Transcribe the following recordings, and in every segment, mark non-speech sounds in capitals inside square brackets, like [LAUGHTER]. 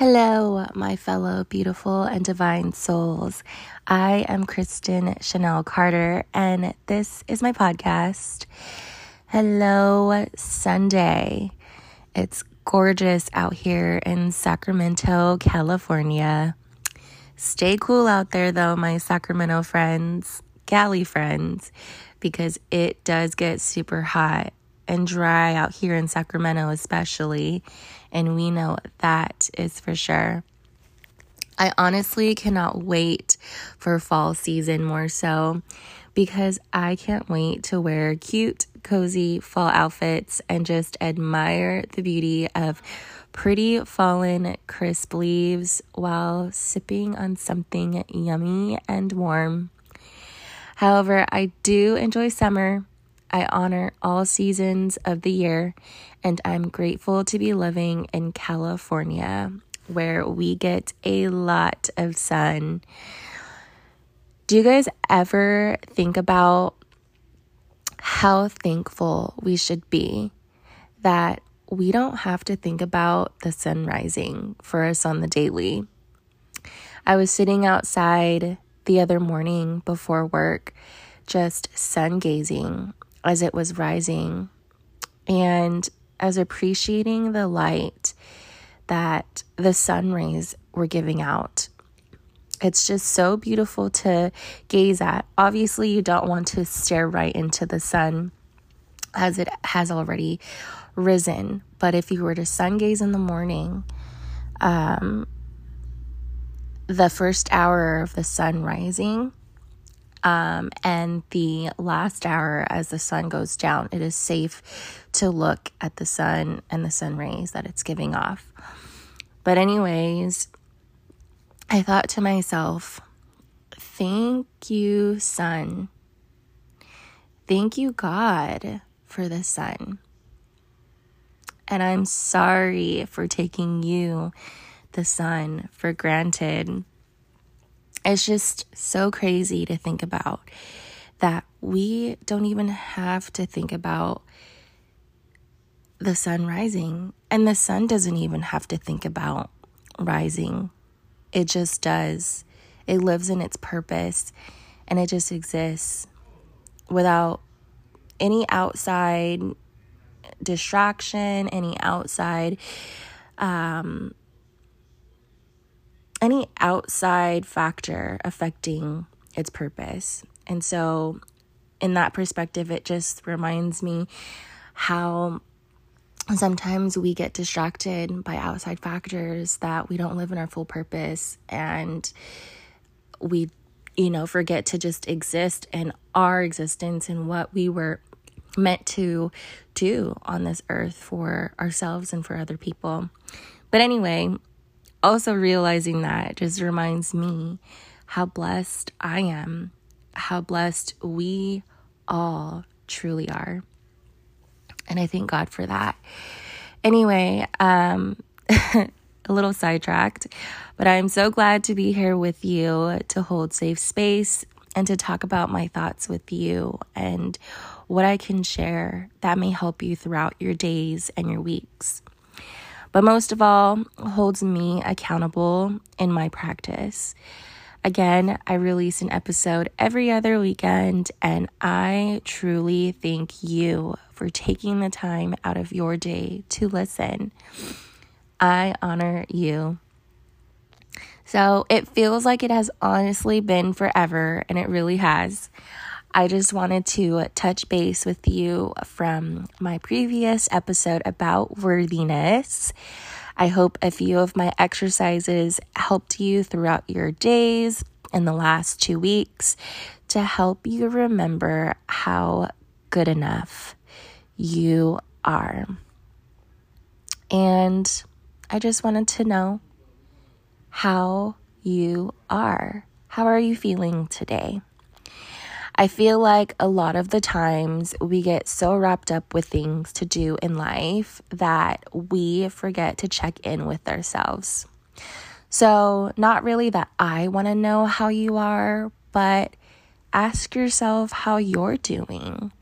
Hello, my fellow beautiful and divine souls. I am Kristen Chanel Carter, and this is my podcast. Hello, Sunday. It's gorgeous out here in Sacramento, California. Stay cool out there, though, my Sacramento friends, Cali friends, because it does get super hot and dry out here in Sacramento, especially. And we know that is for sure. I honestly cannot wait for fall season more so because I can't wait to wear cute, cozy fall outfits and just admire the beauty of pretty fallen, crisp leaves while sipping on something yummy and warm. However, I do enjoy summer I honor all seasons of the year, and I'm grateful to be living in California where we get a lot of sun. Do you guys ever think about how thankful we should be that we don't have to think about the sun rising for us on the daily? I was sitting outside the other morning before work, just sun gazing as it was rising and as appreciating the light that the sun rays were giving out. It's just so beautiful to gaze at. Obviously, you don't want to stare right into the sun as it has already risen. But if you were to sun gaze in the morning, um, the first hour of the sun rising, um, and the last hour as the sun goes down, it is safe to look at the sun and the sun rays that it's giving off. But, anyways, I thought to myself, thank you, sun. Thank you, God, for the sun. And I'm sorry for taking you, the sun, for granted it's just so crazy to think about that we don't even have to think about the sun rising, and the sun doesn't even have to think about rising. It just does. It lives in its purpose and it just exists without any outside distraction, any outside um, any outside factor affecting its purpose. And so, in that perspective, it just reminds me how sometimes we get distracted by outside factors that we don't live in our full purpose and we you know forget to just exist in our existence and what we were meant to do on this earth for ourselves and for other people. But anyway, also realizing that just reminds me how blessed I am, how blessed we all truly are. And I thank God for that. Anyway, um, [LAUGHS] a little sidetracked, but I'm so glad to be here with you to hold safe space and to talk about my thoughts with you and what I can share that may help you throughout your days and your weeks but most of all, holds me accountable in my practice. Again, I release an episode every other weekend, and I truly thank you for taking the time out of your day to listen. I honor you. So it feels like it has honestly been forever, and it really has. I just wanted to touch base with you from my previous episode about worthiness. I hope a few of my exercises helped you throughout your days in the last two weeks to help you remember how good enough you are. And I just wanted to know how you are. How are you feeling today? I feel like a lot of the times we get so wrapped up with things to do in life that we forget to check in with ourselves. So, not really that I want to know how you are, but ask yourself how you're doing.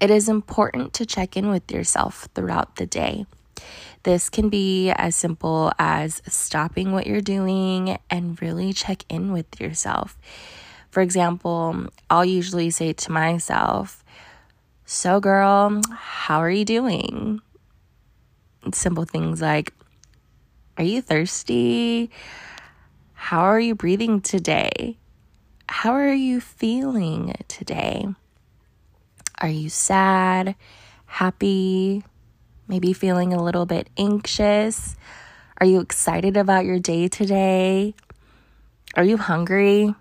It is important to check in with yourself throughout the day. This can be as simple as stopping what you're doing and really check in with yourself. For example, I'll usually say to myself, So, girl, how are you doing? Simple things like, Are you thirsty? How are you breathing today? How are you feeling today? Are you sad, happy, maybe feeling a little bit anxious? Are you excited about your day today? Are you hungry?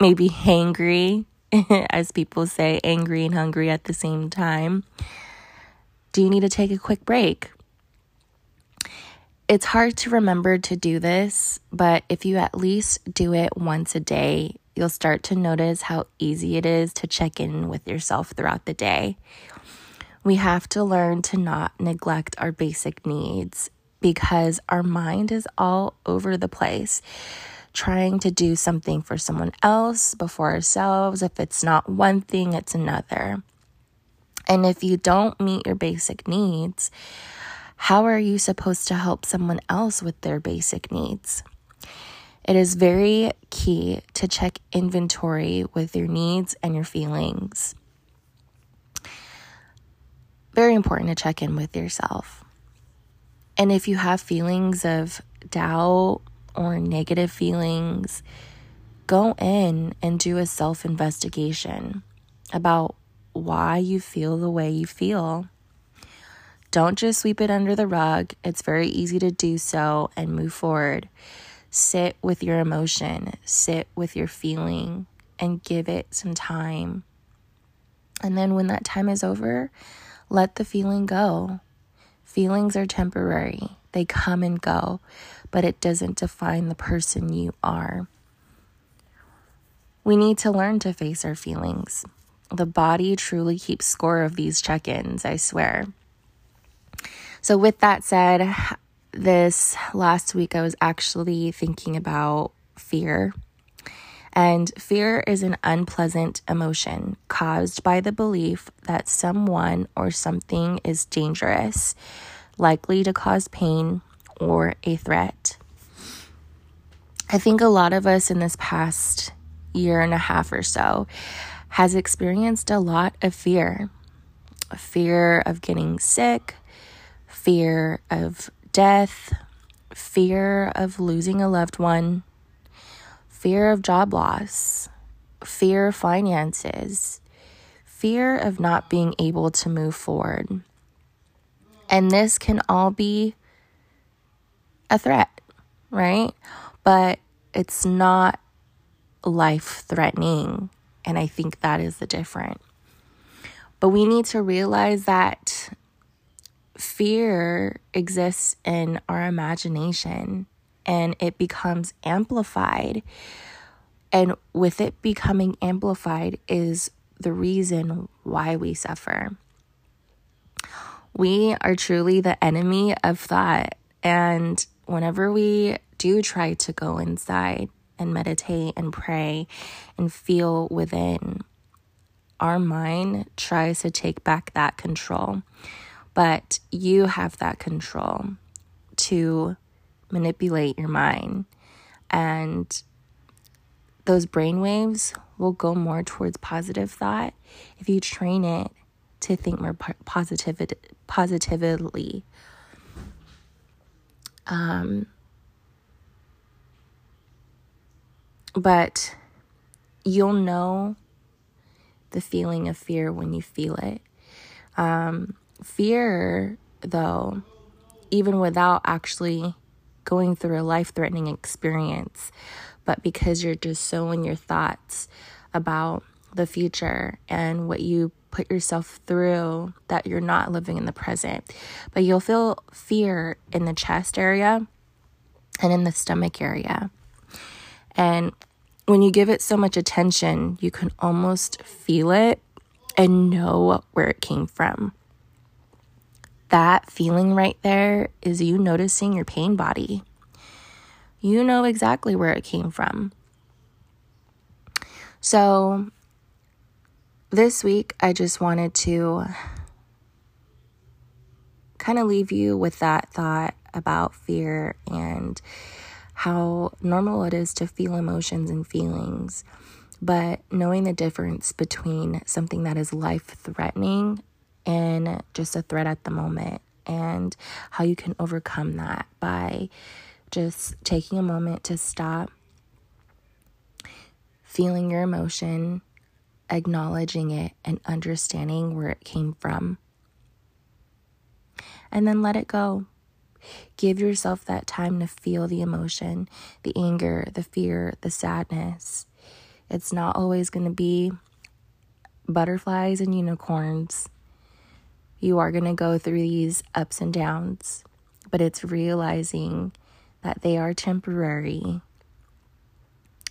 Maybe hangry, [LAUGHS] as people say, angry and hungry at the same time. Do you need to take a quick break? It's hard to remember to do this, but if you at least do it once a day, you'll start to notice how easy it is to check in with yourself throughout the day. We have to learn to not neglect our basic needs because our mind is all over the place trying to do something for someone else before ourselves. If it's not one thing, it's another. And if you don't meet your basic needs, how are you supposed to help someone else with their basic needs? It is very key to check inventory with your needs and your feelings. Very important to check in with yourself. And if you have feelings of doubt or negative feelings, go in and do a self investigation about why you feel the way you feel. Don't just sweep it under the rug. It's very easy to do so and move forward. Sit with your emotion, sit with your feeling, and give it some time. And then when that time is over, let the feeling go. Feelings are temporary, they come and go, but it doesn't define the person you are. We need to learn to face our feelings. The body truly keeps score of these check ins, I swear. So, with that said, this last week I was actually thinking about fear. And fear is an unpleasant emotion caused by the belief that someone or something is dangerous, likely to cause pain, or a threat. I think a lot of us in this past year and a half or so has experienced a lot of fear fear of getting sick, fear of death, fear of losing a loved one, fear of job loss, fear of finances, fear of not being able to move forward. And this can all be a threat, right? But it's not life threatening. And I think that is the difference. But we need to realize that fear exists in our imagination and it becomes amplified. And with it becoming amplified is the reason why we suffer. We are truly the enemy of thought. And whenever we do try to go inside and meditate and pray and feel within, our mind tries to take back that control but you have that control to manipulate your mind. And those brain waves will go more towards positive thought if you train it to think more positive, positively. Um, but you'll know the feeling of fear when you feel it. Um, Fear, though, even without actually going through a life threatening experience, but because you're just so in your thoughts about the future and what you put yourself through that you're not living in the present. But you'll feel fear in the chest area and in the stomach area. And when you give it so much attention, you can almost feel it and know where it came from that feeling right there is you noticing your pain body. You know exactly where it came from. So, this week, I just wanted to kind of leave you with that thought about fear and how normal it is to feel emotions and feelings. But knowing the difference between something that is life threatening and just a threat at the moment, and how you can overcome that by just taking a moment to stop, feeling your emotion, acknowledging it, and understanding where it came from. And then let it go. Give yourself that time to feel the emotion, the anger, the fear, the sadness. It's not always going to be butterflies and unicorns. You are going to go through these ups and downs, but it's realizing that they are temporary.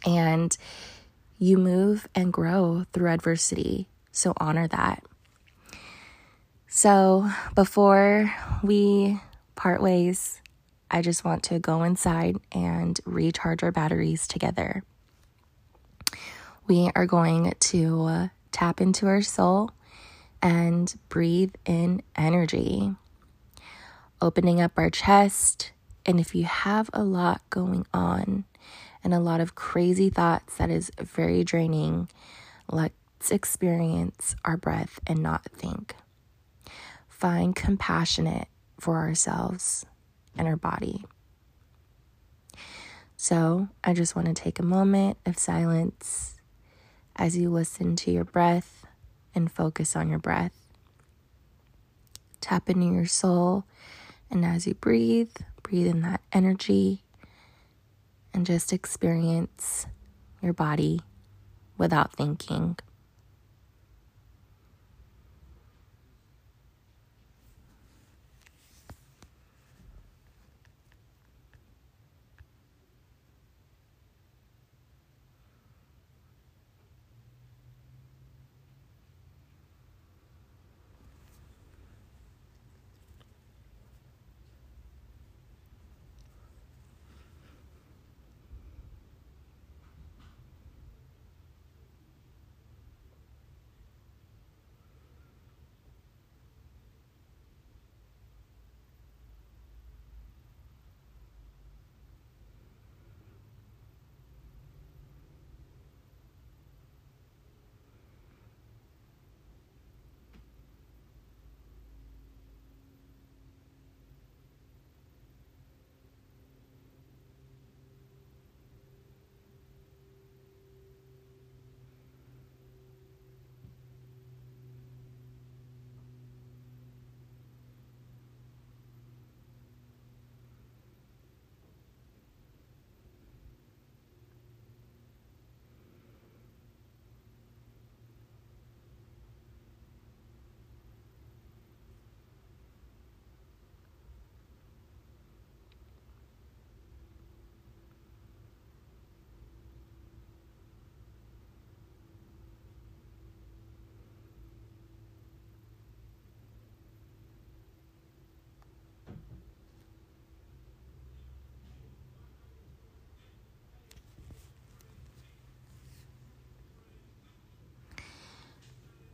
And you move and grow through adversity. So honor that. So before we part ways, I just want to go inside and recharge our batteries together. We are going to uh, tap into our soul and breathe in energy, opening up our chest and if you have a lot going on and a lot of crazy thoughts that is very draining, let's experience our breath and not think. Find compassionate for ourselves and our body. So, I just want to take a moment of silence as you listen to your breath and focus on your breath. Tap into your soul, and as you breathe, breathe in that energy and just experience your body without thinking.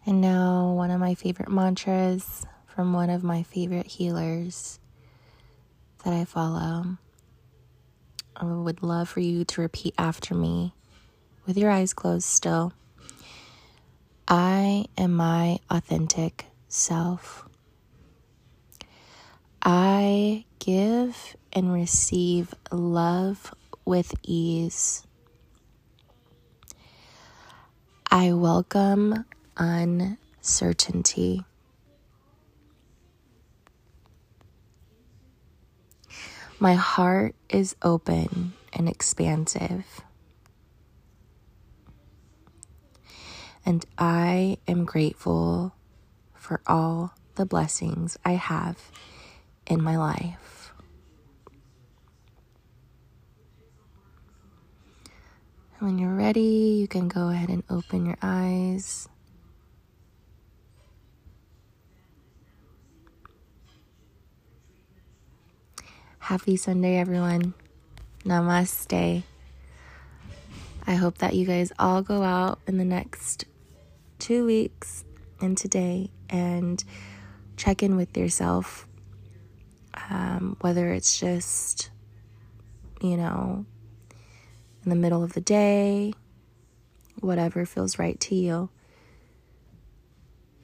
And now, one of my favorite mantras from one of my favorite healers that I follow. I would love for you to repeat after me with your eyes closed still. I am my authentic self. I give and receive love with ease. I welcome uncertainty. My heart is open and expansive. And I am grateful for all the blessings I have in my life. When you're ready, you can go ahead and open your eyes. Happy Sunday, everyone. Namaste. I hope that you guys all go out in the next two weeks and today and check in with yourself um, whether it's just, you know, in the middle of the day, whatever feels right to you.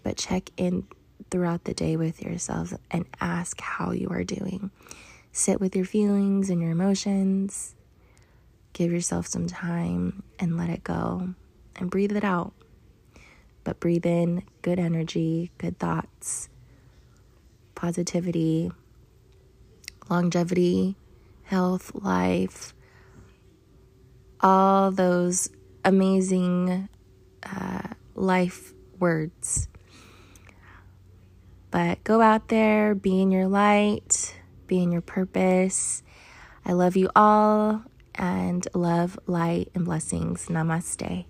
But check in throughout the day with yourself and ask how you are doing. Sit with your feelings and your emotions. Give yourself some time and let it go and breathe it out. But breathe in good energy, good thoughts, positivity, longevity, health, life, all those amazing uh, life words. But go out there, be in your light, be in your purpose. I love you all and love, light, and blessings. Namaste.